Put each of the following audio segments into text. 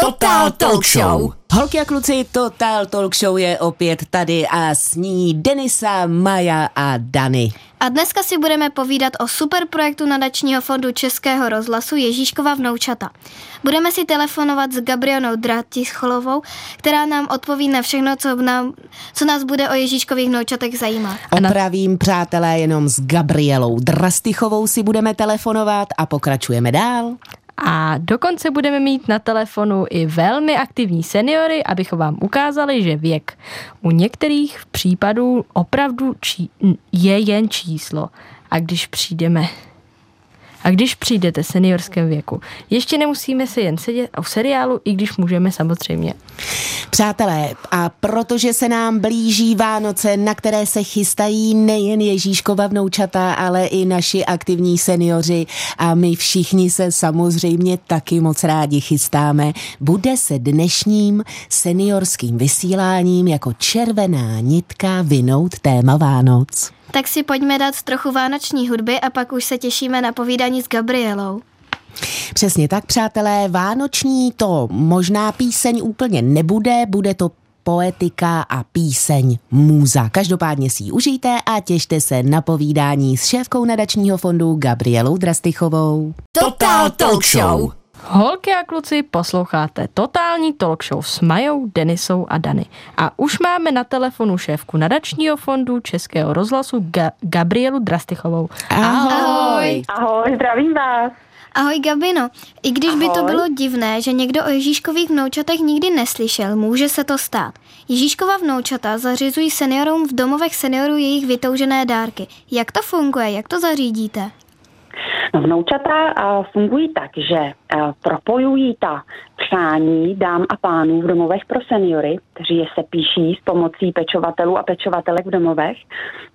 Total Talk Show. Holky a kluci, Total Talk Show je opět tady a s ní Denisa, Maja a Dany. A dneska si budeme povídat o super projektu nadačního fondu Českého rozhlasu Ježíškova vnoučata. Budeme si telefonovat s Gabrionou Draticholovou, která nám odpoví na všechno, co, nám, co nás bude o Ježíškových vnoučatech zajímat. Opravím, přátelé, jenom s Gabrielou Drastychovou si budeme telefonovat a pokračujeme dál. A dokonce budeme mít na telefonu i velmi aktivní seniory, abychom vám ukázali, že věk u některých případů opravdu je jen číslo. A když přijdeme a když přijdete seniorském věku, ještě nemusíme se jen sedět u seriálu, i když můžeme samozřejmě. Přátelé, a protože se nám blíží Vánoce, na které se chystají nejen Ježíškova vnoučata, ale i naši aktivní seniori a my všichni se samozřejmě taky moc rádi chystáme, bude se dnešním seniorským vysíláním jako červená nitka vinout téma Vánoc. Tak si pojďme dát trochu vánoční hudby a pak už se těšíme na povídání s Gabrielou. Přesně tak, přátelé, vánoční to možná píseň úplně nebude, bude to poetika a píseň Můza. Každopádně si ji užijte a těšte se na povídání s šéfkou nadačního fondu Gabrielou Drastychovou. Total Talk Show. Holky a kluci, posloucháte totální talk show s Majou, Denisou a Dany. A už máme na telefonu šéfku nadačního fondu Českého rozhlasu Ga- Gabrielu Drastychovou. Ahoj. Ahoj, zdravím vás. Ahoj Gabino, i když by to Ahoj. bylo divné, že někdo o Ježíškových vnoučatech nikdy neslyšel, může se to stát. Ježíškova vnoučata zařizují seniorům v domovech seniorů jejich vytoužené dárky. Jak to funguje, jak to zařídíte? No, vnoučata a, fungují tak, že a, propojují ta přání dám a pánů v domovech pro seniory, kteří je se píší s pomocí pečovatelů a pečovatelek v domovech,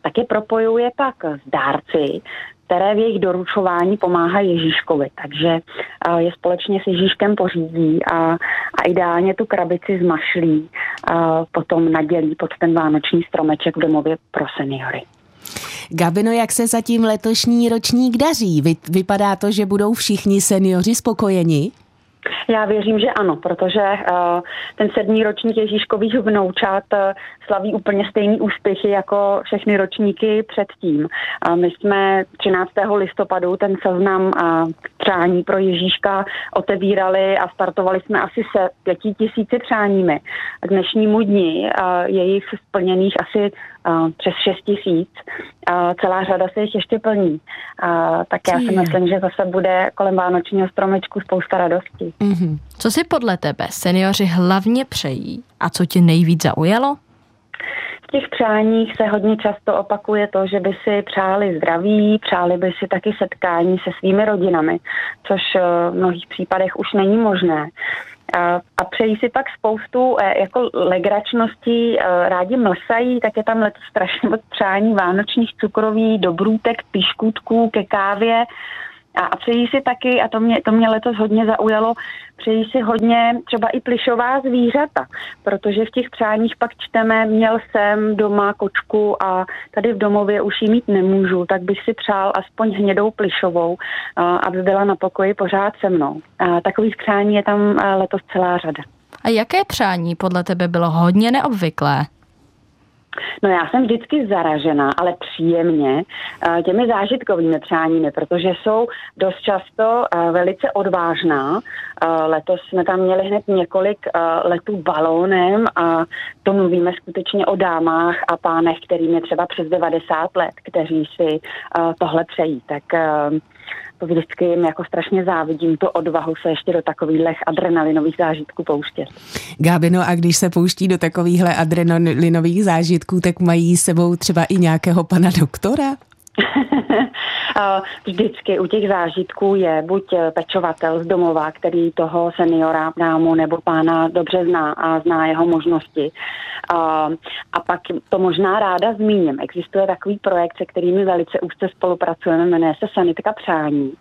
tak je propojuje pak s dárci, které v jejich doručování pomáhá Ježíškovi. Takže a, je společně s Ježíškem pořídí a, a ideálně tu krabici zmašlí a potom nadělí pod ten vánoční stromeček v domově pro seniory. Gabino, jak se zatím letošní ročník daří? Vy, vypadá to, že budou všichni seniori spokojeni? Já věřím, že ano, protože uh, ten sedmý ročník Ježíškových vnoučat uh, slaví úplně stejný úspěchy jako všechny ročníky předtím. Uh, my jsme 13. listopadu ten seznam uh, přání pro Ježíška otevírali a startovali jsme asi se pěti tisíci přáními. K dnešnímu dni je jich splněných asi přes 6 tisíc. Celá řada se jich ještě plní. Tak já si myslím, že zase bude kolem vánočního stromečku spousta radosti. Mm-hmm. Co si podle tebe seniori hlavně přejí a co tě nejvíc zaujalo? V těch přáních se hodně často opakuje to, že by si přáli zdraví, přáli by si taky setkání se svými rodinami, což eh, v mnohých případech už není možné. A, přejí si pak spoustu eh, jako legračností, eh, rádi mlsají, tak je tam letos strašně moc přání vánočních cukroví, dobrůtek, piškutků ke kávě. A, a přejí si taky, a to mě, to mě letos hodně zaujalo, přejí si hodně třeba i plišová zvířata, protože v těch přáních pak čteme, měl jsem doma kočku a tady v domově už ji mít nemůžu, tak bych si přál aspoň hnědou plišovou, aby byla na pokoji pořád se mnou. A takových přání je tam letos celá řada. A jaké přání podle tebe bylo hodně neobvyklé? No já jsem vždycky zaražena, ale příjemně eh, těmi zážitkovými přáními, protože jsou dost často eh, velice odvážná. Eh, Letos jsme tam měli hned několik letů balónem a to mluvíme skutečně o dámách a pánech, kterým je třeba přes 90 let, kteří si tohle přejí. Tak to vždycky jim jako strašně závidím, tu odvahu se ještě do takových adrenalinových zážitků pouštět. Gabino, a když se pouští do takovýchhle adrenalinových zážitků, tak mají s sebou třeba i nějakého pana doktora? Vždycky u těch zážitků je buď eh, pečovatel z domova, který toho seniora, dámu nebo pána dobře zná a zná jeho možnosti. A, a pak to možná ráda zmíním. Existuje takový projekt, se kterými velice úzce spolupracujeme, jmenuje se Sanitka přání.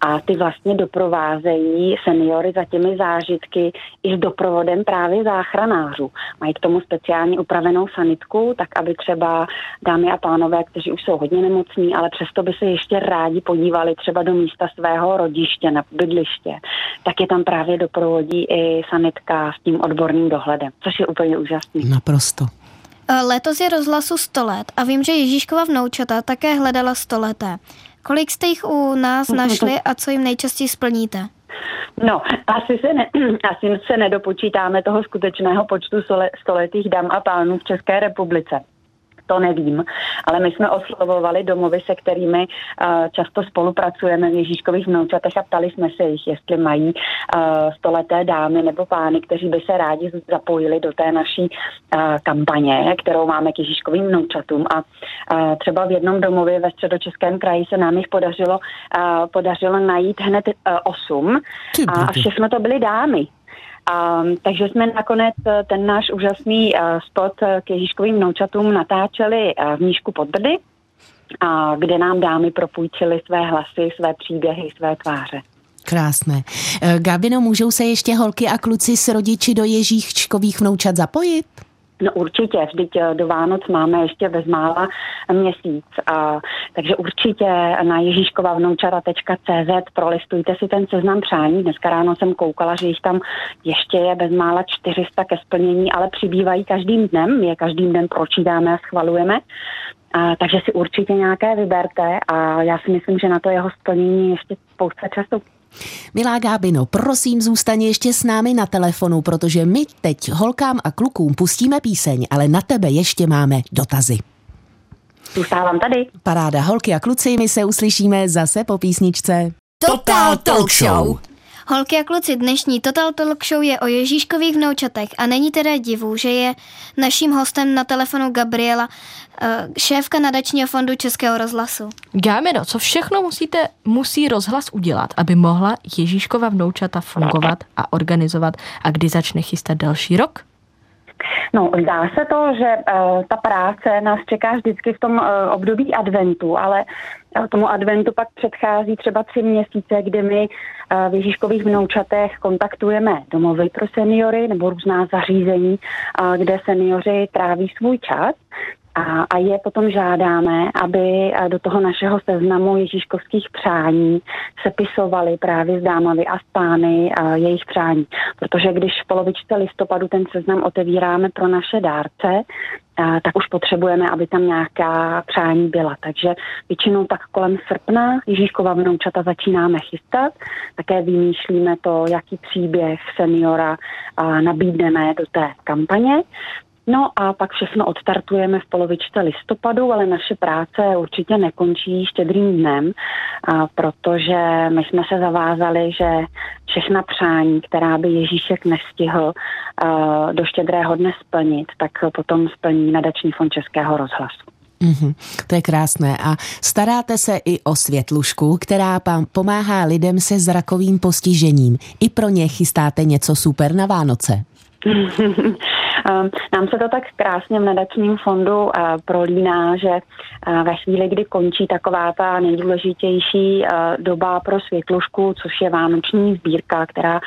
A ty vlastně doprovázejí seniory za těmi zážitky i s doprovodem právě záchranářů. Mají k tomu speciálně upravenou sanitku, tak aby třeba dámy a pánové, kteří už jsou hodně nemocní, ale přesto by se ještě se rádi podívali třeba do místa svého rodiště, na bydliště, tak je tam právě doprovodí i sanitka s tím odborným dohledem, což je úplně úžasný. Naprosto. Eh, letos je rozhlasu 100 let a vím, že Ježíškova vnoučata také hledala 100 leté. Kolik jste jich u nás našli a co jim nejčastěji splníte? No, asi se, ne, asi se nedopočítáme toho skutečného počtu stoletých dam a pánů v České republice to nevím, ale my jsme oslovovali domovy, se kterými uh, často spolupracujeme v Ježíškových vnoučatech a ptali jsme se jich, jestli mají uh, stoleté dámy nebo pány, kteří by se rádi zapojili do té naší uh, kampaně, kterou máme k Ježíškovým vnoučatům. A třeba v jednom domově ve středočeském kraji se nám jich podařilo, podařilo najít hned osm a všechno to byly dámy. Um, takže jsme nakonec eh, ten náš úžasný uh, spot eh, k Ježíškovým vnoučatům natáčeli uh, v Nížku pod Brdy, uh, kde nám dámy propůjčily své hlasy, své příběhy, své tváře. Krásné. Gabino, můžou se ještě holky a kluci s rodiči do Ježíškových vnoučat zapojit? No určitě, vždyť eh, do Vánoc máme ještě bezmála měsíc, a, takže určitě na ježíškovavnoučara.cz prolistujte si ten seznam přání. Dneska ráno jsem koukala, že jich tam ještě je bezmála 400 ke splnění, ale přibývají každým dnem, je každým dnem pročítáme a schvalujeme. A, takže si určitě nějaké vyberte a já si myslím, že na to jeho splnění ještě spousta času. Milá Gábino, prosím zůstaň ještě s námi na telefonu, protože my teď holkám a klukům pustíme píseň, ale na tebe ještě máme dotazy. Zůstávám tady. Paráda, holky a kluci, my se uslyšíme zase po písničce. Total Talk Show. Holky a kluci, dnešní Total Talk Show je o Ježíškových vnoučatech a není teda divu, že je naším hostem na telefonu Gabriela, eh, šéfka nadačního fondu Českého rozhlasu. Gámino, co všechno musíte, musí rozhlas udělat, aby mohla Ježíškova vnoučata fungovat a organizovat a kdy začne chystat další rok? No, zdá se to, že uh, ta práce nás čeká vždycky v tom uh, období adventu, ale uh, tomu adventu pak předchází třeba tři měsíce, kdy my uh, v Ježíškových vnoučatech kontaktujeme domovy pro seniory nebo různá zařízení, uh, kde seniori tráví svůj čas. A, a je potom žádáme, aby do toho našeho seznamu ježíškovských přání sepisovali právě s dámami a s pány a jejich přání. Protože když v polovičce listopadu ten seznam otevíráme pro naše dárce, tak už potřebujeme, aby tam nějaká přání byla. Takže většinou tak kolem srpna Ježíškova vnoučata začínáme chystat, také vymýšlíme to, jaký příběh seniora nabídneme do té kampaně. No a pak všechno odstartujeme v polovičce listopadu, ale naše práce určitě nekončí štědrým dnem, a protože my jsme se zavázali, že všechna přání, která by Ježíšek nestihl do štědrého dne splnit, tak potom splní nadační fond Českého rozhlasu. Mm-hmm, to je krásné. A staráte se i o světlušku, která pomáhá lidem se zrakovým postižením. I pro ně chystáte něco super na Vánoce. Ehm, nám se to tak krásně v nadačním fondu eh, prolíná, že eh, ve chvíli, kdy končí taková ta nejdůležitější eh, doba pro světlušku, což je vánoční sbírka, která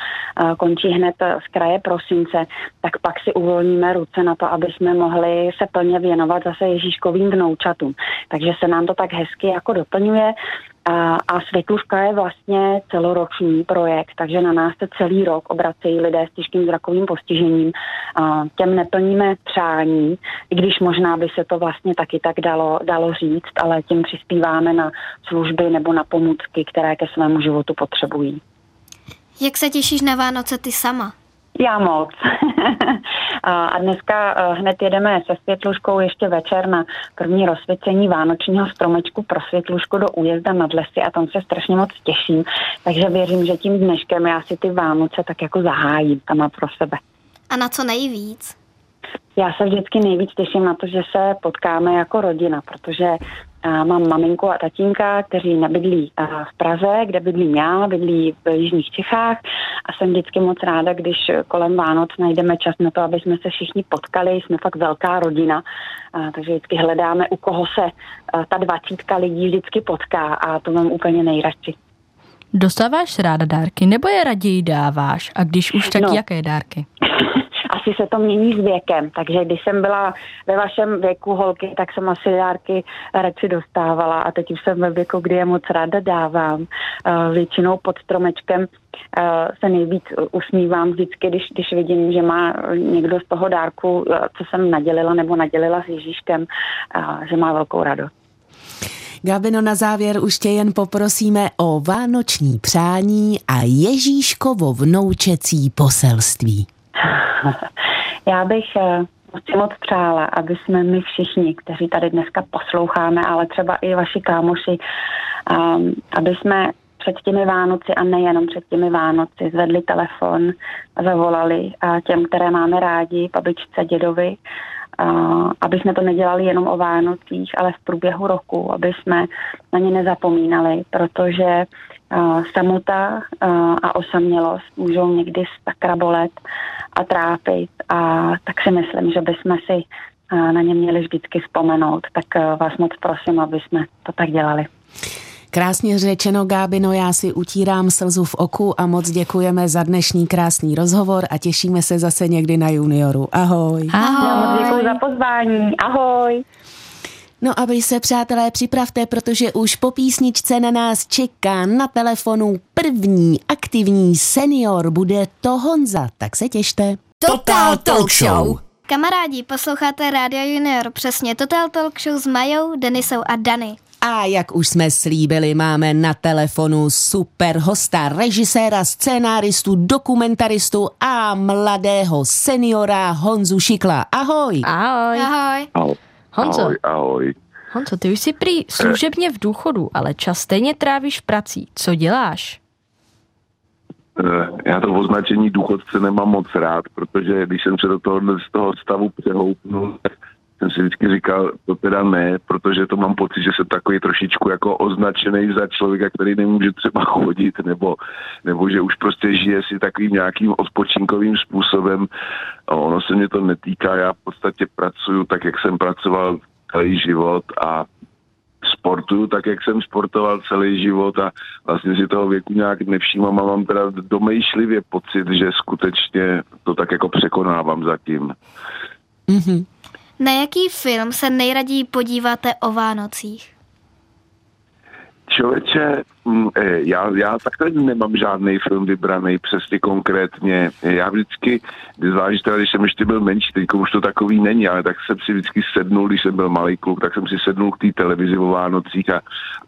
končí hned z kraje prosince, tak pak si uvolníme ruce na to, aby jsme mohli se plně věnovat zase Ježíškovým vnoučatům. Takže se nám to tak hezky jako doplňuje. A, a Světluška je vlastně celoroční projekt, takže na nás se celý rok obracejí lidé s těžkým zrakovým postižením. A těm neplníme přání, i když možná by se to vlastně taky tak dalo, dalo říct, ale tím přispíváme na služby nebo na pomůcky, které ke svému životu potřebují. Jak se těšíš na Vánoce ty sama? Já moc. a dneska eh, hned jedeme se světluškou ještě večer na první rozsvěcení vánočního stromečku pro světlušku do újezda nad lesy a tam se strašně moc těším. Takže věřím, že tím dneškem já si ty Vánoce tak jako zahájím sama pro sebe. A na co nejvíc? Já se vždycky nejvíc těším na to, že se potkáme jako rodina, protože mám maminku a tatínka, kteří nebydlí v Praze, kde bydlím já, bydlí v Jižních Čechách a jsem vždycky moc ráda, když kolem Vánoc najdeme čas na to, aby jsme se všichni potkali, jsme fakt velká rodina, takže vždycky hledáme, u koho se ta dvacítka lidí vždycky potká a to mám úplně nejradši. Dostáváš ráda dárky nebo je raději dáváš? A když už, tak no. jaké dárky? asi se to mění s věkem, takže když jsem byla ve vašem věku holky, tak jsem asi dárky radši dostávala a teď už jsem ve věku, kdy je moc ráda dávám. Uh, většinou pod stromečkem uh, se nejvíc usmívám vždycky, když, když vidím, že má někdo z toho dárku, uh, co jsem nadělila nebo nadělila s Ježíškem, že má velkou radost. Gabino, na závěr už tě jen poprosíme o vánoční přání a Ježíškovo vnoučecí poselství. Já bych eh, si moc přála, aby jsme my všichni, kteří tady dneska posloucháme, ale třeba i vaši kámoši, um, aby jsme před těmi Vánoci a nejenom před těmi Vánoci zvedli telefon a zavolali a těm, které máme rádi, babičce, dědovi, uh, aby jsme to nedělali jenom o Vánocích, ale v průběhu roku, aby jsme na ně nezapomínali, protože samota a osamělost můžou někdy sakra bolet a trápit a tak si myslím, že bychom si na ně měli vždycky vzpomenout. Tak vás moc prosím, aby jsme to tak dělali. Krásně řečeno, Gábino, já si utírám slzu v oku a moc děkujeme za dnešní krásný rozhovor a těšíme se zase někdy na junioru. Ahoj. Ahoj. Já moc děkuji za pozvání. Ahoj. No a vy se, přátelé, připravte, protože už po písničce na nás čeká na telefonu první aktivní senior. Bude to Honza, tak se těšte. Total Talk Show. Kamarádi, posloucháte Radio Junior, přesně Total Talk Show s Majou, Denisou a Dany. A jak už jsme slíbili, máme na telefonu super hosta, režiséra, scénáristu, dokumentaristu a mladého seniora Honzu Šikla. Ahoj. Ahoj. Ahoj. Ahoj. Honzo, Ahoj, ahoj. Honzo, ty už jsi prý služebně v důchodu, ale čas stejně trávíš prací. Co děláš? Eh, Já to označení důchodce nemám moc rád, protože když jsem se do toho, z toho stavu přehoupnul, tak jsem si vždycky říkal, to teda ne, protože to mám pocit, že jsem takový trošičku jako označený za člověka, který nemůže třeba chodit, nebo, nebo že už prostě žije si takovým nějakým odpočinkovým způsobem. A ono se mě to netýká, já v podstatě pracuju tak, jak jsem pracoval celý život a sportuju tak, jak jsem sportoval celý život a vlastně si toho věku nějak nevšímám a mám teda domýšlivě pocit, že skutečně to tak jako překonávám zatím. Mhm. Na jaký film se nejraději podíváte o Vánocích? Člověče, já, já takhle nemám žádný film vybraný přesně konkrétně. Já vždycky, zvlášť teda, když jsem ještě byl menší, teď už to takový není, ale tak jsem si vždycky sednul, když jsem byl malý kluk, tak jsem si sednul k té televizi o Vánocích a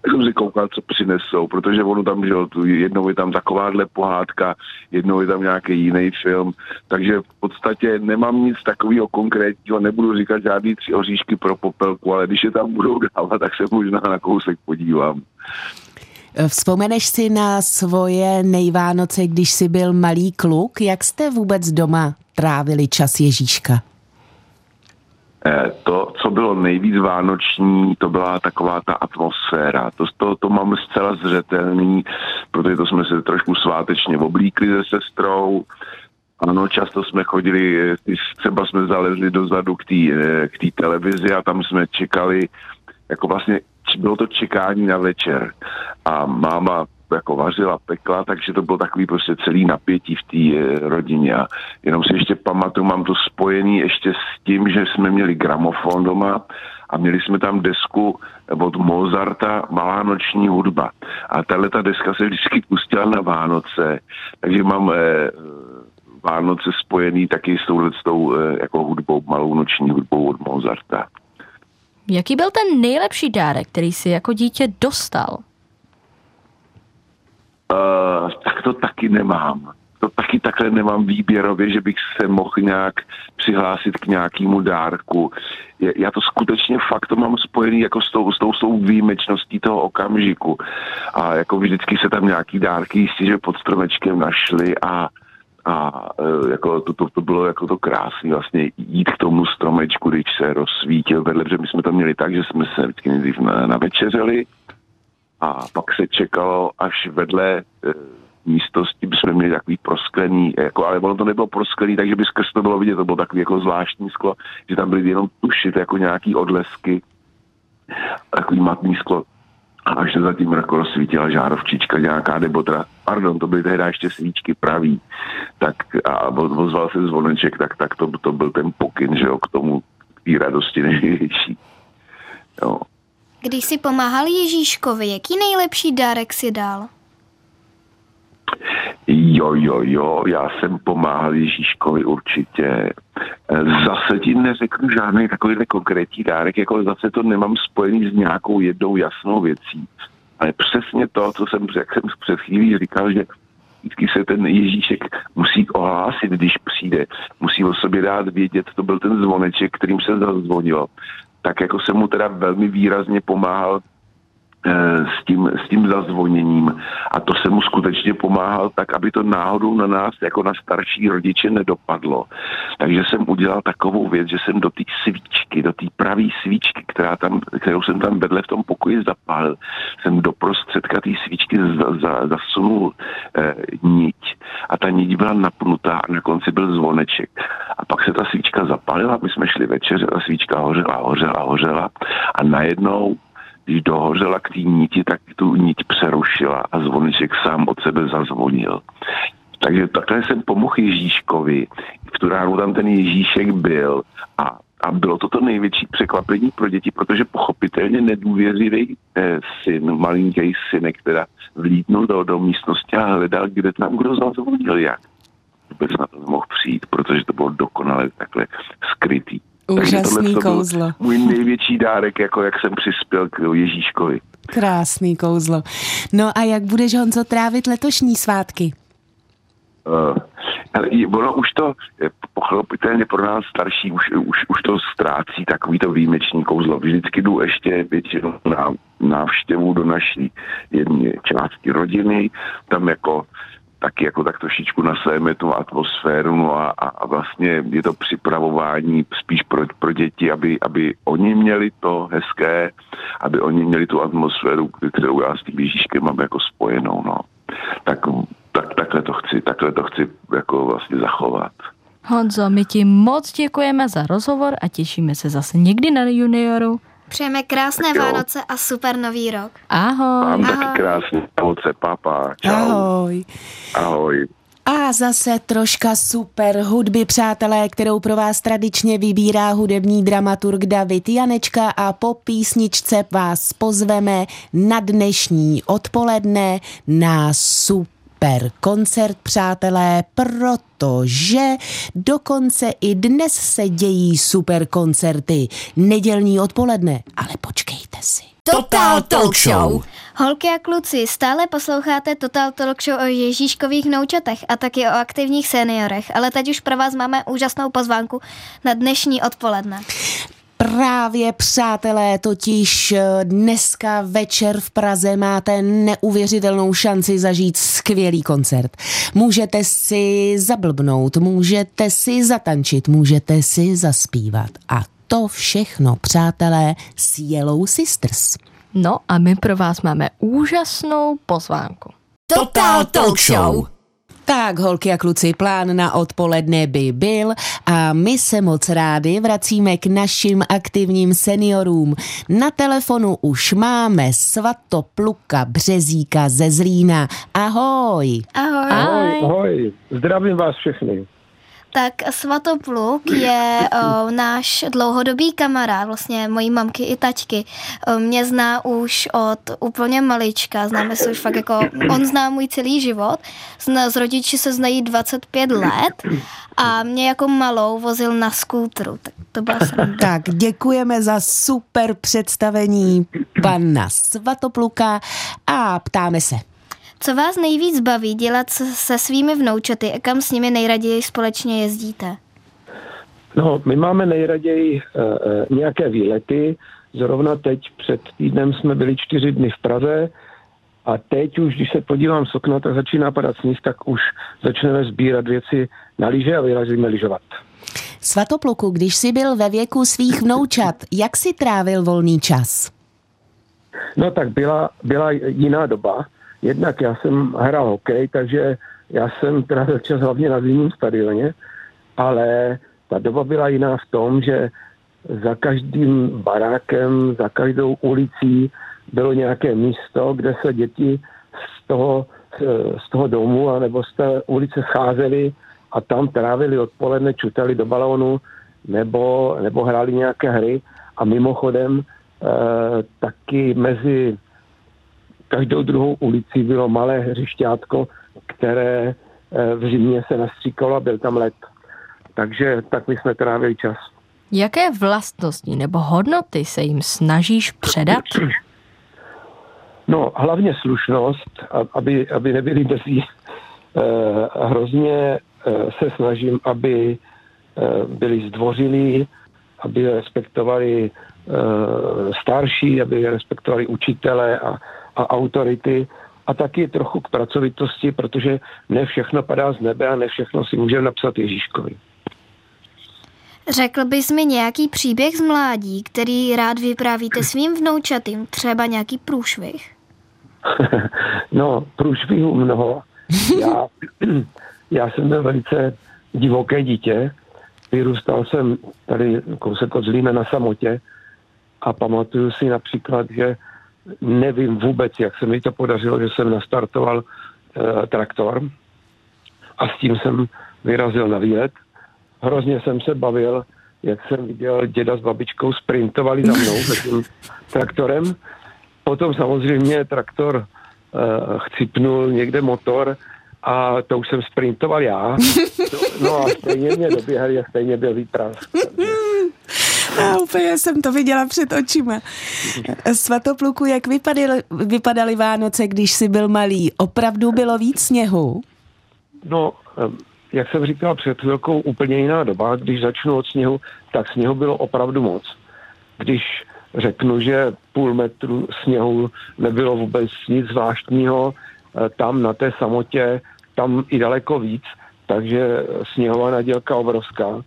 tak jsem si koukal, co přinesou, protože ono tam, že jednou je tam takováhle pohádka, jednou je tam nějaký jiný film, takže v podstatě nemám nic takového konkrétního, nebudu říkat žádný tři oříšky pro popelku, ale když je tam budou dávat, tak se možná na kousek podívám. Vzpomeneš si na svoje nejvánoce, když jsi byl malý kluk? Jak jste vůbec doma trávili čas Ježíška? Eh, To, co bylo nejvíc vánoční, to byla taková ta atmosféra. To, to, to mám zcela zřetelný, protože to jsme se trošku svátečně oblíkli se sestrou. Ano, často jsme chodili, eh, třeba jsme zalezli dozadu k té eh, televizi a tam jsme čekali, jako vlastně bylo to čekání na večer. A máma jako vařila, pekla, takže to bylo takový prostě celý napětí v té eh, rodině. A jenom si ještě pamatuju, mám to spojený ještě s tím, že jsme měli gramofon doma a měli jsme tam desku od Mozarta Malá noční hudba. A tahle ta deska se vždycky pustila na Vánoce, takže mám eh, Vánoce spojený taky s touhle s tou, eh, jako hudbou, malou noční hudbou od Mozarta. Jaký byl ten nejlepší dárek, který jsi jako dítě dostal? Uh, tak to taky nemám. To taky takhle nemám výběrově, že bych se mohl nějak přihlásit k nějakému dárku. Je- Já to skutečně fakt to mám spojený jako s tou, s tou, s tou výjimečností toho okamžiku. A jako vždycky se tam nějaký dárky jistě, že pod stromečkem našli a a e, jako to, to, to, bylo jako to krásné vlastně jít k tomu stromečku, když se rozsvítil vedle, protože my jsme to měli tak, že jsme se vždycky nejdřív na, navečeřili a pak se čekalo až vedle e, místnosti, jsme měli takový prosklený, jako, ale ono to nebylo prosklený, takže by skrz to bylo vidět, to bylo takový jako zvláštní sklo, že tam byly jenom tušit jako nějaký odlesky, takový matný sklo. A až se zatím jako rozsvítila žárovčička nějaká, nebo teda, pardon, to byly tehdy ještě svíčky pravý, tak a ozval se zvoneček, tak, tak to, to byl ten pokyn, že jo, k tomu, k radosti největší. Jo. Když si pomáhal Ježíškovi, jaký nejlepší dárek si dal? Jo, jo, jo, já jsem pomáhal Ježíškovi určitě. Zase ti neřeknu žádný takový konkrétní dárek, jako zase to nemám spojený s nějakou jednou jasnou věcí. Ale přesně to, co jsem, jak jsem před chvílí říkal, že vždycky se ten Ježíšek musí ohlásit, když přijde. Musí o sobě dát vědět, to byl ten zvoneček, kterým se zazvonilo. Tak jako jsem mu teda velmi výrazně pomáhal Eh, s tím, s tím zazvoněním. A to se mu skutečně pomáhal tak, aby to náhodou na nás, jako na starší rodiče, nedopadlo. Takže jsem udělal takovou věc, že jsem do té svíčky, do té pravé svíčky, která tam, kterou jsem tam vedle v tom pokoji zapálil, jsem do prostředka té svíčky za, za, zasunul eh, niť a ta niť byla napnutá a na konci byl zvoneček. A pak se ta svíčka zapálila, my jsme šli večer, ta svíčka hořela, hořela, hořela a najednou když dohořela k té níti, tak tu níť přerušila a zvoneček sám od sebe zazvonil. Takže takhle jsem pomohl Ježíškovi, v tu ránu tam ten Ježíšek byl a, a bylo to to největší překvapení pro děti, protože pochopitelně nedůvěřivý eh, syn, malinký synek, která vlítnul do, do místnosti a hledal, kde tam kdo zazvonil, jak. Vůbec na to mohl přijít, protože to bylo dokonale takhle skrytý. Úžasný kouzlo. Můj největší dárek, jako jak jsem přispěl k Ježíškovi. Krásný kouzlo. No a jak budeš, Honzo, trávit letošní svátky? Uh, ale ono už to, pochopitelně pro nás starší, už, už, už to ztrácí takový to výjimečný kouzlo. Vždycky jdu ještě většinou na návštěvu do naší jedné části rodiny, tam jako taky jako tak trošičku nasajeme tu atmosféru no a, a vlastně je to připravování spíš pro, pro děti, aby, aby oni měli to hezké, aby oni měli tu atmosféru, kterou já s tím Ježíškem mám jako spojenou, no. Tak, tak, takhle to chci, takhle to chci jako vlastně zachovat. Honzo, my ti moc děkujeme za rozhovor a těšíme se zase někdy na junioru. Přejeme krásné tak Vánoce a super nový rok. Ahoj. Mám Ahoj. taky krásné Vánoce, papa. Čau. Ahoj. Ahoj. A zase troška super hudby, přátelé, kterou pro vás tradičně vybírá hudební dramaturg David Janečka a po písničce vás pozveme na dnešní odpoledne na super super koncert, přátelé, protože dokonce i dnes se dějí super koncerty. Nedělní odpoledne, ale počkejte si. Total Talk Show. Holky a kluci, stále posloucháte Total Talk Show o Ježíškových noučatech a taky o aktivních seniorech, ale teď už pro vás máme úžasnou pozvánku na dnešní odpoledne. Právě přátelé, totiž eh, dneska večer v Praze máte neuvěřitelnou šanci zažít skvělý koncert. Můžete si zablbnout, můžete si zatančit, můžete si zaspívat. A to všechno, přátelé, s Yellow Sisters. No a my pro vás máme úžasnou pozvánku. Total Talk Show. Tak, holky a kluci, plán na odpoledne by byl a my se moc rádi vracíme k našim aktivním seniorům. Na telefonu už máme Svatopluka Březíka ze Zlína. Ahoj. Ahoj. Ahoj. Ahoj, zdravím vás všechny. Tak Svatopluk je o, náš dlouhodobý kamarád, vlastně mojí mamky i taťky. O, mě zná už od úplně malička, známe se už fakt jako, on zná můj celý život. Zna, s rodiči se znají 25 let a mě jako malou vozil na skútru, tak to byla sranda. Tak děkujeme za super představení pana Svatopluka a ptáme se. Co vás nejvíc baví dělat se, svými vnoučaty a kam s nimi nejraději společně jezdíte? No, my máme nejraději uh, nějaké výlety. Zrovna teď před týdnem jsme byli čtyři dny v Praze a teď už, když se podívám z okna, tak začíná padat sníh, tak už začneme sbírat věci na lyže a vyrazíme lyžovat. Svatopluku, když jsi byl ve věku svých vnoučat, jak si trávil volný čas? No tak byla, byla jiná doba. Jednak já jsem hrál hokej, takže já jsem trávil čas hlavně na zimním stadioně, ale ta doba byla jiná v tom, že za každým barákem, za každou ulicí bylo nějaké místo, kde se děti z toho, z toho domu anebo z té ulice scházely a tam trávili odpoledne, čutali do balónu nebo, nebo hráli nějaké hry. A mimochodem eh, taky mezi každou druhou ulicí bylo malé hřišťátko, které eh, v zimě se nastříkalo a byl tam let. Takže tak my jsme trávili čas. Jaké vlastnosti nebo hodnoty se jim snažíš předat? No, hlavně slušnost, aby, aby nebyli bezí. Eh, hrozně eh, se snažím, aby byli zdvořilí, aby respektovali starší, aby respektovali učitele a, a autority a taky trochu k pracovitosti, protože ne všechno padá z nebe a ne všechno si můžeme napsat Ježíškovi. Řekl bys mi nějaký příběh z mládí, který rád vyprávíte svým vnoučatým, třeba nějaký průšvih? no, průšvihů mnoho. Já, já jsem byl velice divoké dítě. Vyrůstal jsem tady kousek od Zlína na samotě a pamatuju si například, že nevím vůbec, jak se mi to podařilo, že jsem nastartoval e, traktor a s tím jsem vyrazil na výlet. Hrozně jsem se bavil, jak jsem viděl děda s babičkou sprintovali za mnou tím traktorem. Potom samozřejmě traktor e, chcipnul někde motor a to už jsem sprintoval já. No a stejně mě doběhli a stejně byl výprask. A úplně jsem to viděla před očima. Svatopluku, jak vypadaly, vypadaly Vánoce, když jsi byl malý? Opravdu bylo víc sněhu? No, jak jsem říkal před chvilkou, úplně jiná doba. Když začnu od sněhu, tak sněhu bylo opravdu moc. Když řeknu, že půl metru sněhu nebylo vůbec nic zvláštního, eh, tam na té samotě, tam i daleko víc, takže sněhová nadělka obrovská.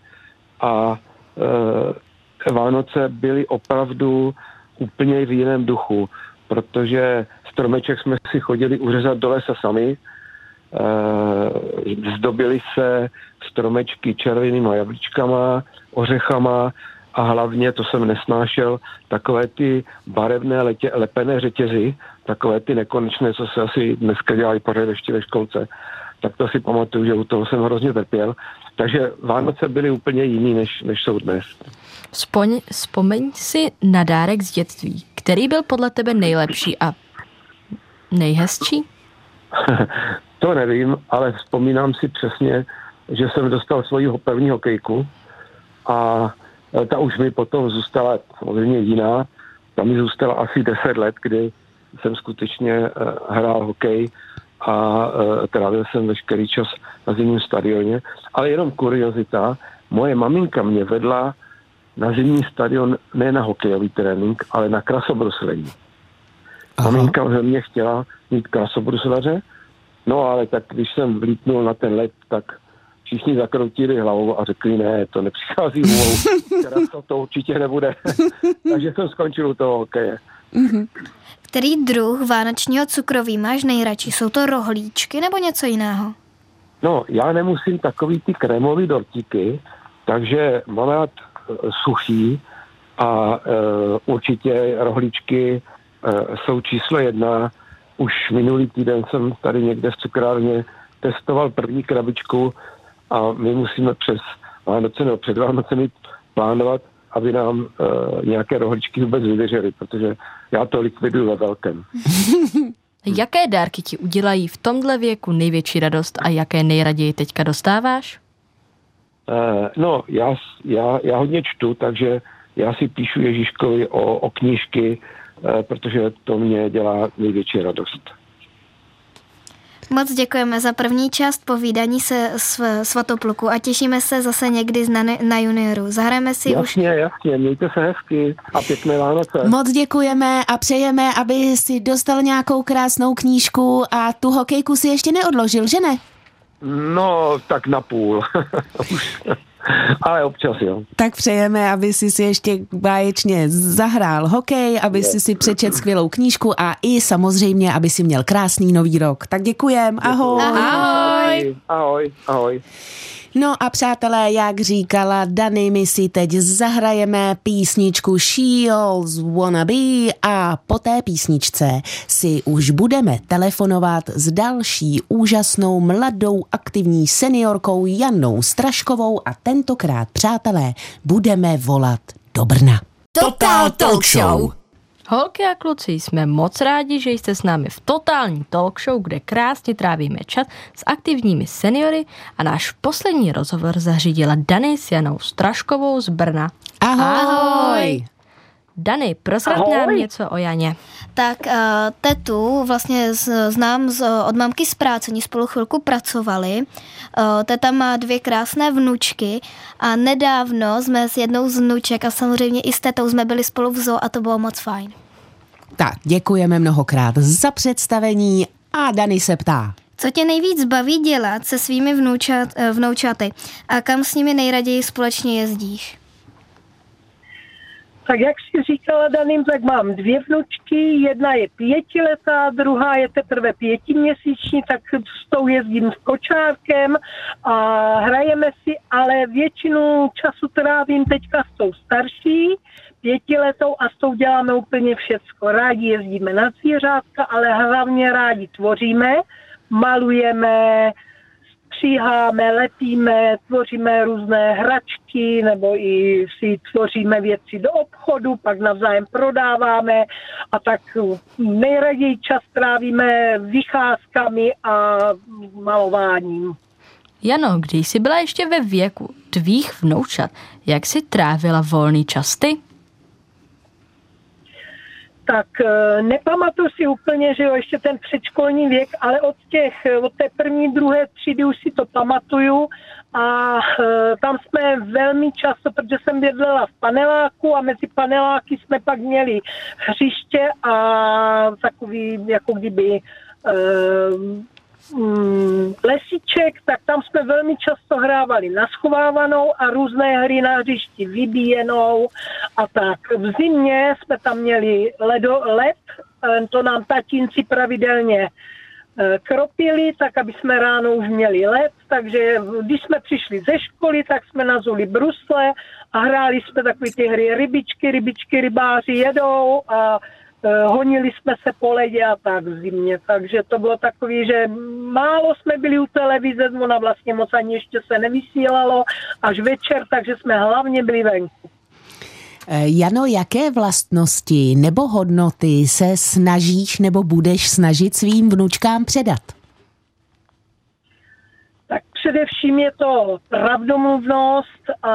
A e, Vánoce byly opravdu úplně v jiném duchu, protože stromeček jsme si chodili uřezat do lesa sami, e, zdobili se stromečky červenýma jablíčkama, ořechama a hlavně, to jsem nesnášel, takové ty barevné letě, lepené řetězy, takové ty nekonečné, co se asi dneska dělají pořád ještě ve školce, tak to si pamatuju, že u toho jsem hrozně trpěl. Takže Vánoce byly úplně jiný, než, než jsou dnes. Vzpoň, vzpomeň si na dárek z dětství. Který byl podle tebe nejlepší a nejhezčí? to nevím, ale vzpomínám si přesně, že jsem dostal svoji první hokejku a e, ta už mi potom zůstala samozřejmě jiná. Tam mi zůstala asi 10 let, kdy jsem skutečně e, hrál hokej a e, trávil jsem veškerý čas na zimním stadioně. Ale jenom kuriozita, moje maminka mě vedla na zimní stadion ne na hokejový trénink, ale na krasobruslení. Aha. Maminka ve mě chtěla mít krasobruslaře, no ale tak když jsem vlítnul na ten let, tak všichni zakroutili hlavou a řekli, ne, to nepřichází úvou, to, to určitě nebude. Takže jsem skončil u toho hokeje. Mm-hmm. Který druh vánočního cukroví máš nejradši? Jsou to rohlíčky nebo něco jiného? No, já nemusím takový ty krémový dortíky, takže mám rád e, suchý a e, určitě rohlíčky e, jsou číslo jedna. Už minulý týden jsem tady někde v cukrárně testoval první krabičku a my musíme přes Vánoce nebo před Vánocemi plánovat aby nám uh, nějaké rohličky vůbec vydržely, protože já to likviduju ve velkém. jaké dárky ti udělají v tomhle věku největší radost a jaké nejraději teďka dostáváš? Uh, no, já, já, já hodně čtu, takže já si píšu Ježíškovi o, o knížky, uh, protože to mě dělá největší radost. Moc děkujeme za první část povídání se s Svatopluku a těšíme se zase někdy na, na junioru. Zahrajeme si jasně, už... Jasně, jasně, mějte se hezky a pěkné Vánoce. Moc děkujeme a přejeme, aby si dostal nějakou krásnou knížku a tu hokejku si ještě neodložil, že ne? No, tak na půl. Ale občas, jo. Tak přejeme, aby si si ještě báječně zahrál hokej, aby si si přečet skvělou knížku a i samozřejmě, aby si měl krásný nový rok. Tak děkujem, ahoj. Ahoj. Ahoj, ahoj. No a přátelé, jak říkala Dany, my si teď zahrajeme písničku Shields Wanna Be a po té písničce si už budeme telefonovat s další úžasnou mladou aktivní seniorkou Janou Straškovou a tentokrát, přátelé, budeme volat do Brna. Total Talk Show. Holky a kluci, jsme moc rádi, že jste s námi v totální talk show, kde krásně trávíme čas s aktivními seniory a náš poslední rozhovor zařídila Dany s Janou Straškovou z Brna. Ahoj! Ahoj. Dany, prozrad nám něco o Janě. Tak uh, tetu vlastně z, znám z, od mamky z práce, oni spolu chvilku pracovali. Uh, teta má dvě krásné vnučky a nedávno jsme s jednou z vnuček a samozřejmě i s tetou jsme byli spolu v zoo a to bylo moc fajn. Tak, děkujeme mnohokrát za představení a Dany se ptá. Co tě nejvíc baví dělat se svými vnoučat, eh, vnoučaty a kam s nimi nejraději společně jezdíš? Tak jak si říkala Daným, tak mám dvě vnučky, jedna je pětiletá, druhá je teprve pětiměsíční, tak s tou jezdím s kočárkem a hrajeme si, ale většinu času trávím teďka s tou starší, pětiletou a s tou děláme úplně všecko. Rádi jezdíme na zvířátka, ale hlavně rádi tvoříme, malujeme, stříháme, lepíme, tvoříme různé hračky nebo i si tvoříme věci do obchodu, pak navzájem prodáváme a tak nejraději čas trávíme vycházkami a malováním. Jano, když jsi byla ještě ve věku tvých vnoučat, jak si trávila volný čas ty? Tak eh, nepamatuju si úplně, že jo, ještě ten předškolní věk, ale od těch, eh, od té první, druhé třídy už si to pamatuju. A e, tam jsme velmi často, protože jsem bydlela v paneláku a mezi paneláky jsme pak měli hřiště a takový, jako kdyby mm, lesíček, tak tam jsme velmi často hrávali na schovávanou a různé hry na hřišti vybíjenou a tak. V zimě jsme tam měli ledo, led, to nám tatínci pravidelně eh, kropili, tak aby jsme ráno už měli led, takže když jsme přišli ze školy, tak jsme nazuli brusle a hráli jsme takové ty hry rybičky, rybičky, rybáři jedou a Eh, honili jsme se po ledě a tak v zimě, takže to bylo takový, že málo jsme byli u televize, ona vlastně moc ani ještě se nevysílalo, až večer, takže jsme hlavně byli venku. Eh, Jano, jaké vlastnosti nebo hodnoty se snažíš nebo budeš snažit svým vnučkám předat? Tak především je to pravdomluvnost a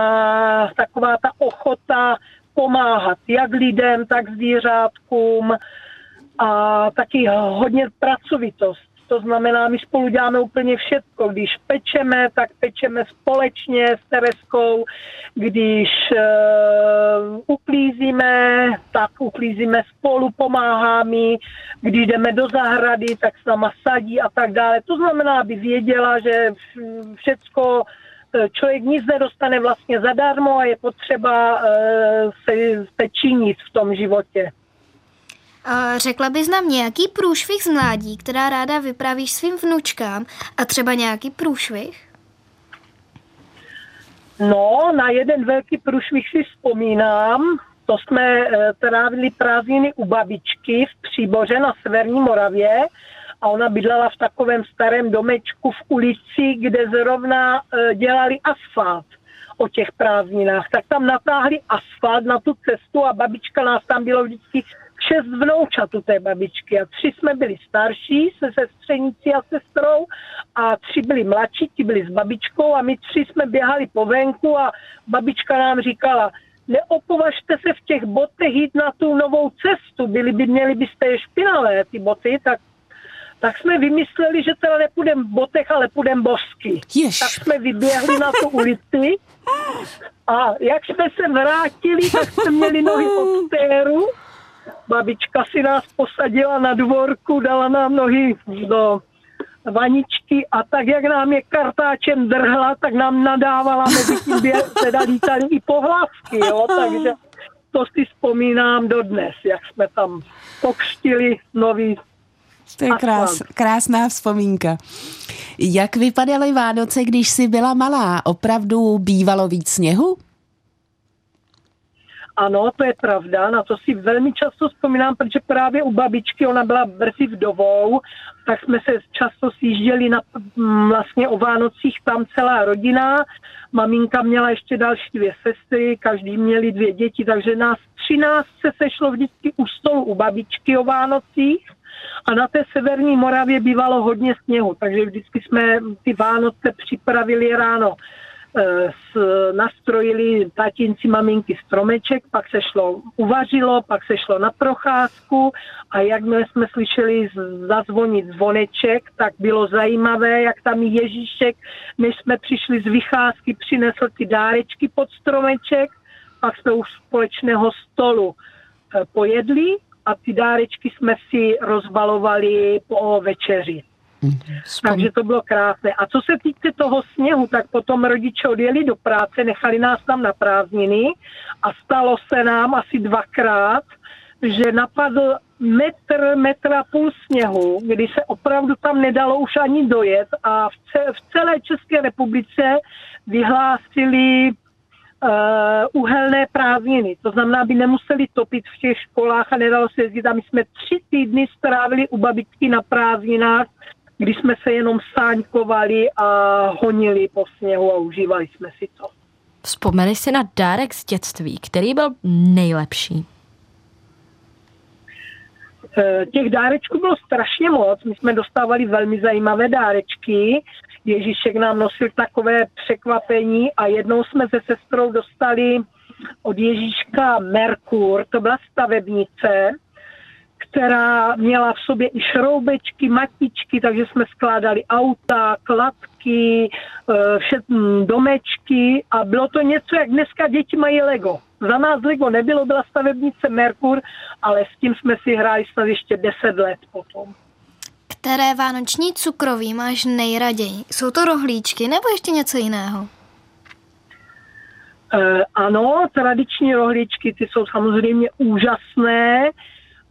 taková ta ochota pomáhat jak lidem, tak zvířátkům a taky hodně pracovitost. To znamená, my spolu děláme úplně všechno. Když pečeme, tak pečeme společně s Tereskou. Když uh, uklízíme, tak uklízíme spolu, pomáháme. Když jdeme do zahrady, tak s náma sadí a tak dále. To znamená, aby věděla, že všecko člověk nic nedostane vlastně zadarmo a je potřeba eh, se, se činit v tom životě. A řekla bys nám nějaký průšvih z mládí, která ráda vyprávíš svým vnučkám a třeba nějaký průšvih? No, na jeden velký průšvih si vzpomínám. To jsme eh, trávili prázdniny u babičky v Příboře na Severní Moravě a ona bydlela v takovém starém domečku v ulici, kde zrovna e, dělali asfalt o těch prázdninách. Tak tam natáhli asfalt na tu cestu a babička nás tam bylo vždycky šest vnoučat u té babičky a tři jsme byli starší se sestřenicí a sestrou a tři byli mladší, ti byli s babičkou a my tři jsme běhali po venku a babička nám říkala, neopovažte se v těch botech jít na tu novou cestu, byli by, měli byste je špinavé ty boty, tak tak jsme vymysleli, že teda nepůjdem v botech, ale půjdem bosky. Jež. Tak jsme vyběhli na tu ulici a jak jsme se vrátili, tak jsme měli nohy od stéru. Babička si nás posadila na dvorku, dala nám nohy do vaničky a tak, jak nám je kartáčem drhla, tak nám nadávala mezi tím bě- teda lítali i pohlavky, jo, takže to si vzpomínám dodnes, jak jsme tam pokřtili nový To je krás, krásná vzpomínka. Jak vypadaly Vánoce, když jsi byla malá? Opravdu bývalo víc sněhu? Ano, to je pravda, na to si velmi často vzpomínám, protože právě u babičky, ona byla brzy vdovou, tak jsme se často sjížděli na, mm, vlastně o Vánocích tam celá rodina. Maminka měla ještě další dvě sestry, každý měli dvě děti, takže nás třináct se sešlo vždycky u stolu u babičky o Vánocích. A na té severní Moravě bývalo hodně sněhu, takže vždycky jsme ty Vánoce připravili ráno Eh, s, nastrojili tatínci maminky stromeček, pak se šlo, uvařilo, pak se šlo na procházku a jakmile jsme slyšeli zazvonit zvoneček, tak bylo zajímavé, jak tam Ježíšek, než jsme přišli z vycházky, přinesl ty dárečky pod stromeček, pak jsme už společného stolu eh, pojedli a ty dárečky jsme si rozbalovali po večeři. Takže to bylo krásné. A co se týče toho sněhu, tak potom rodiče odjeli do práce, nechali nás tam na prázdniny a stalo se nám asi dvakrát, že napadl metr, metr a půl sněhu, kdy se opravdu tam nedalo už ani dojet a v, ce, v celé České republice vyhlásili uh, uhelné prázdniny. To znamená, aby nemuseli topit v těch školách a nedalo se jezdit. A my jsme tři týdny strávili u babičky na prázdninách kdy jsme se jenom sáňkovali a honili po sněhu a užívali jsme si to. Vzpomeneš si na dárek z dětství, který byl nejlepší? Eh, těch dárečků bylo strašně moc. My jsme dostávali velmi zajímavé dárečky. Ježíšek nám nosil takové překvapení a jednou jsme se sestrou dostali od Ježíška Merkur, to byla stavebnice, která měla v sobě i šroubečky, matičky, takže jsme skládali auta, kladky, eh, vše, hm, domečky a bylo to něco, jak dneska děti mají Lego. Za nás Lego nebylo, byla stavebnice Merkur, ale s tím jsme si hráli snad ještě 10 let potom. Které vánoční cukroví máš nejraději? Jsou to rohlíčky nebo ještě něco jiného? E, ano, tradiční rohlíčky, ty jsou samozřejmě úžasné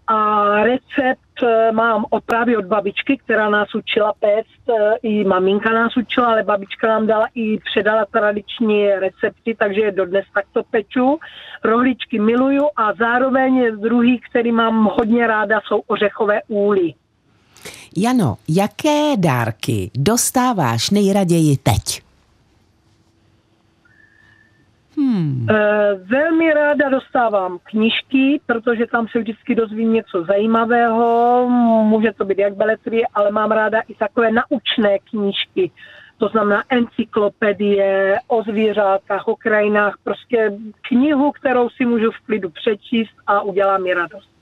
a recept eh, mám od právě od babičky, která nás učila péct, eh, i maminka nás učila, ale babička nám dala i předala tradiční recepty, takže je dodnes takto peču. Rohlíčky miluju a zároveň druhý, který mám hodně ráda, jsou ořechové úly. Jano, jaké dárky dostáváš nejraději teď? Hmm. E, velmi ráda dostávám knižky, protože tam se vždycky dozvím něco zajímavého. Může to být jak beletrie, ale mám ráda i takové naučné knížky. To znamená encyklopedie o zvířátkách, o krajinách, prostě knihu, kterou si můžu v klidu přečíst a udělá mi radost.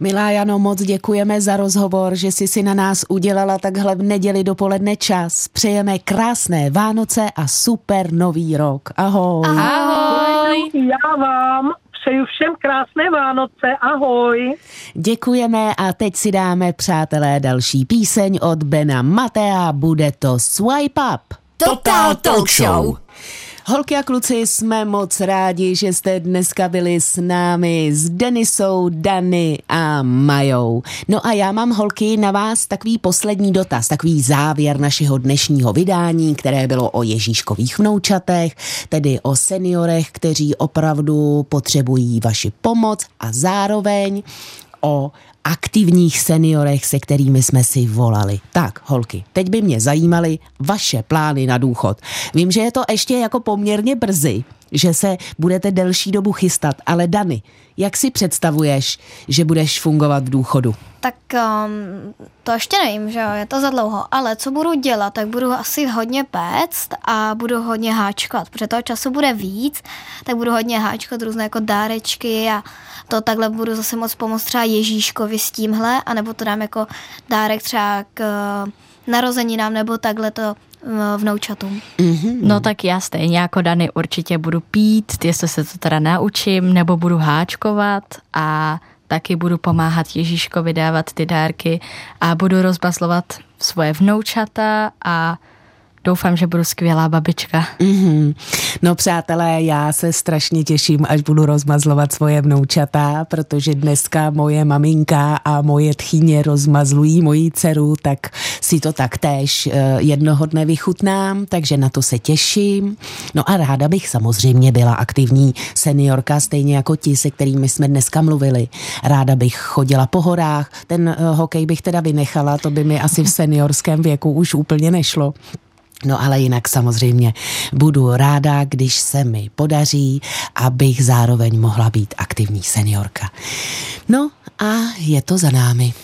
Milá Jano, moc děkujeme za rozhovor, že jsi si na nás udělala takhle v neděli dopoledne čas. Přejeme krásné Vánoce a super nový rok. Ahoj. Ahoj. Já vám přeju všem krásné Vánoce. Ahoj. Děkujeme a teď si dáme, přátelé, další píseň od Bena Matea. Bude to Swipe Up. Total Talk Show. Holky a kluci, jsme moc rádi, že jste dneska byli s námi, s Denisou, Dany a Majou. No a já mám, holky, na vás takový poslední dotaz, takový závěr našeho dnešního vydání, které bylo o Ježíškových vnoučatech, tedy o seniorech, kteří opravdu potřebují vaši pomoc a zároveň o aktivních seniorech, se kterými jsme si volali. Tak, holky, teď by mě zajímaly vaše plány na důchod. Vím, že je to ještě jako poměrně brzy, že se budete delší dobu chystat, ale Dany, jak si představuješ, že budeš fungovat v důchodu? Tak um, to ještě nevím, že jo, je to za dlouho, ale co budu dělat, tak budu asi hodně péct a budu hodně háčkat, protože toho času bude víc, tak budu hodně háčkat různé jako dárečky a to takhle budu zase moc pomoct třeba Ježíškovi s tímhle, anebo to dám jako dárek třeba k narozeninám, nebo takhle to vnoučatům. Mm-hmm. No tak já stejně jako Dany určitě budu pít, jestli se to teda naučím, nebo budu háčkovat a taky budu pomáhat Ježíškovi dávat ty dárky a budu rozbaslovat svoje vnoučata a doufám, že budu skvělá babička. Mm-hmm. No přátelé, já se strašně těším, až budu rozmazlovat svoje vnoučata, protože dneska moje maminka a moje tchýně rozmazlují moji dceru, tak si to taktéž eh, jednoho dne vychutnám, takže na to se těším. No a ráda bych samozřejmě byla aktivní seniorka, stejně jako ti, se kterými jsme dneska mluvili. Ráda bych chodila po horách, ten eh, hokej bych teda vynechala, to by mi asi v seniorském věku už úplně nešlo. No ale jinak samozřejmě budu ráda, když se mi podaří, abych zároveň mohla být aktivní seniorka. No a je to za námi.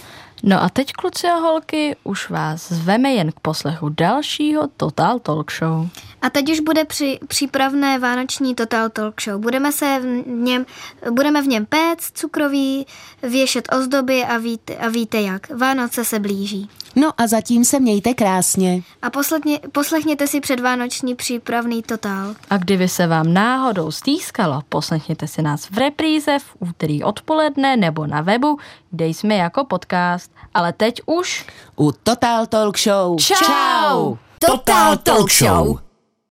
No a teď, kluci a holky, už vás zveme jen k poslechu dalšího Total Talk Show. A teď už bude při, přípravné vánoční Total Talk Show. Budeme, se v něm, budeme v něm péct cukroví, věšet ozdoby a víte, a víte jak. Vánoce se blíží. No a zatím se mějte krásně. A poslechně, poslechněte si předvánoční přípravný Total. A kdyby se vám náhodou stýskalo, poslechněte si nás v repríze v úterý odpoledne nebo na webu, kde jsme jako podcast. Ale teď už... U Total Talk Show. Čau! Total Talk Show.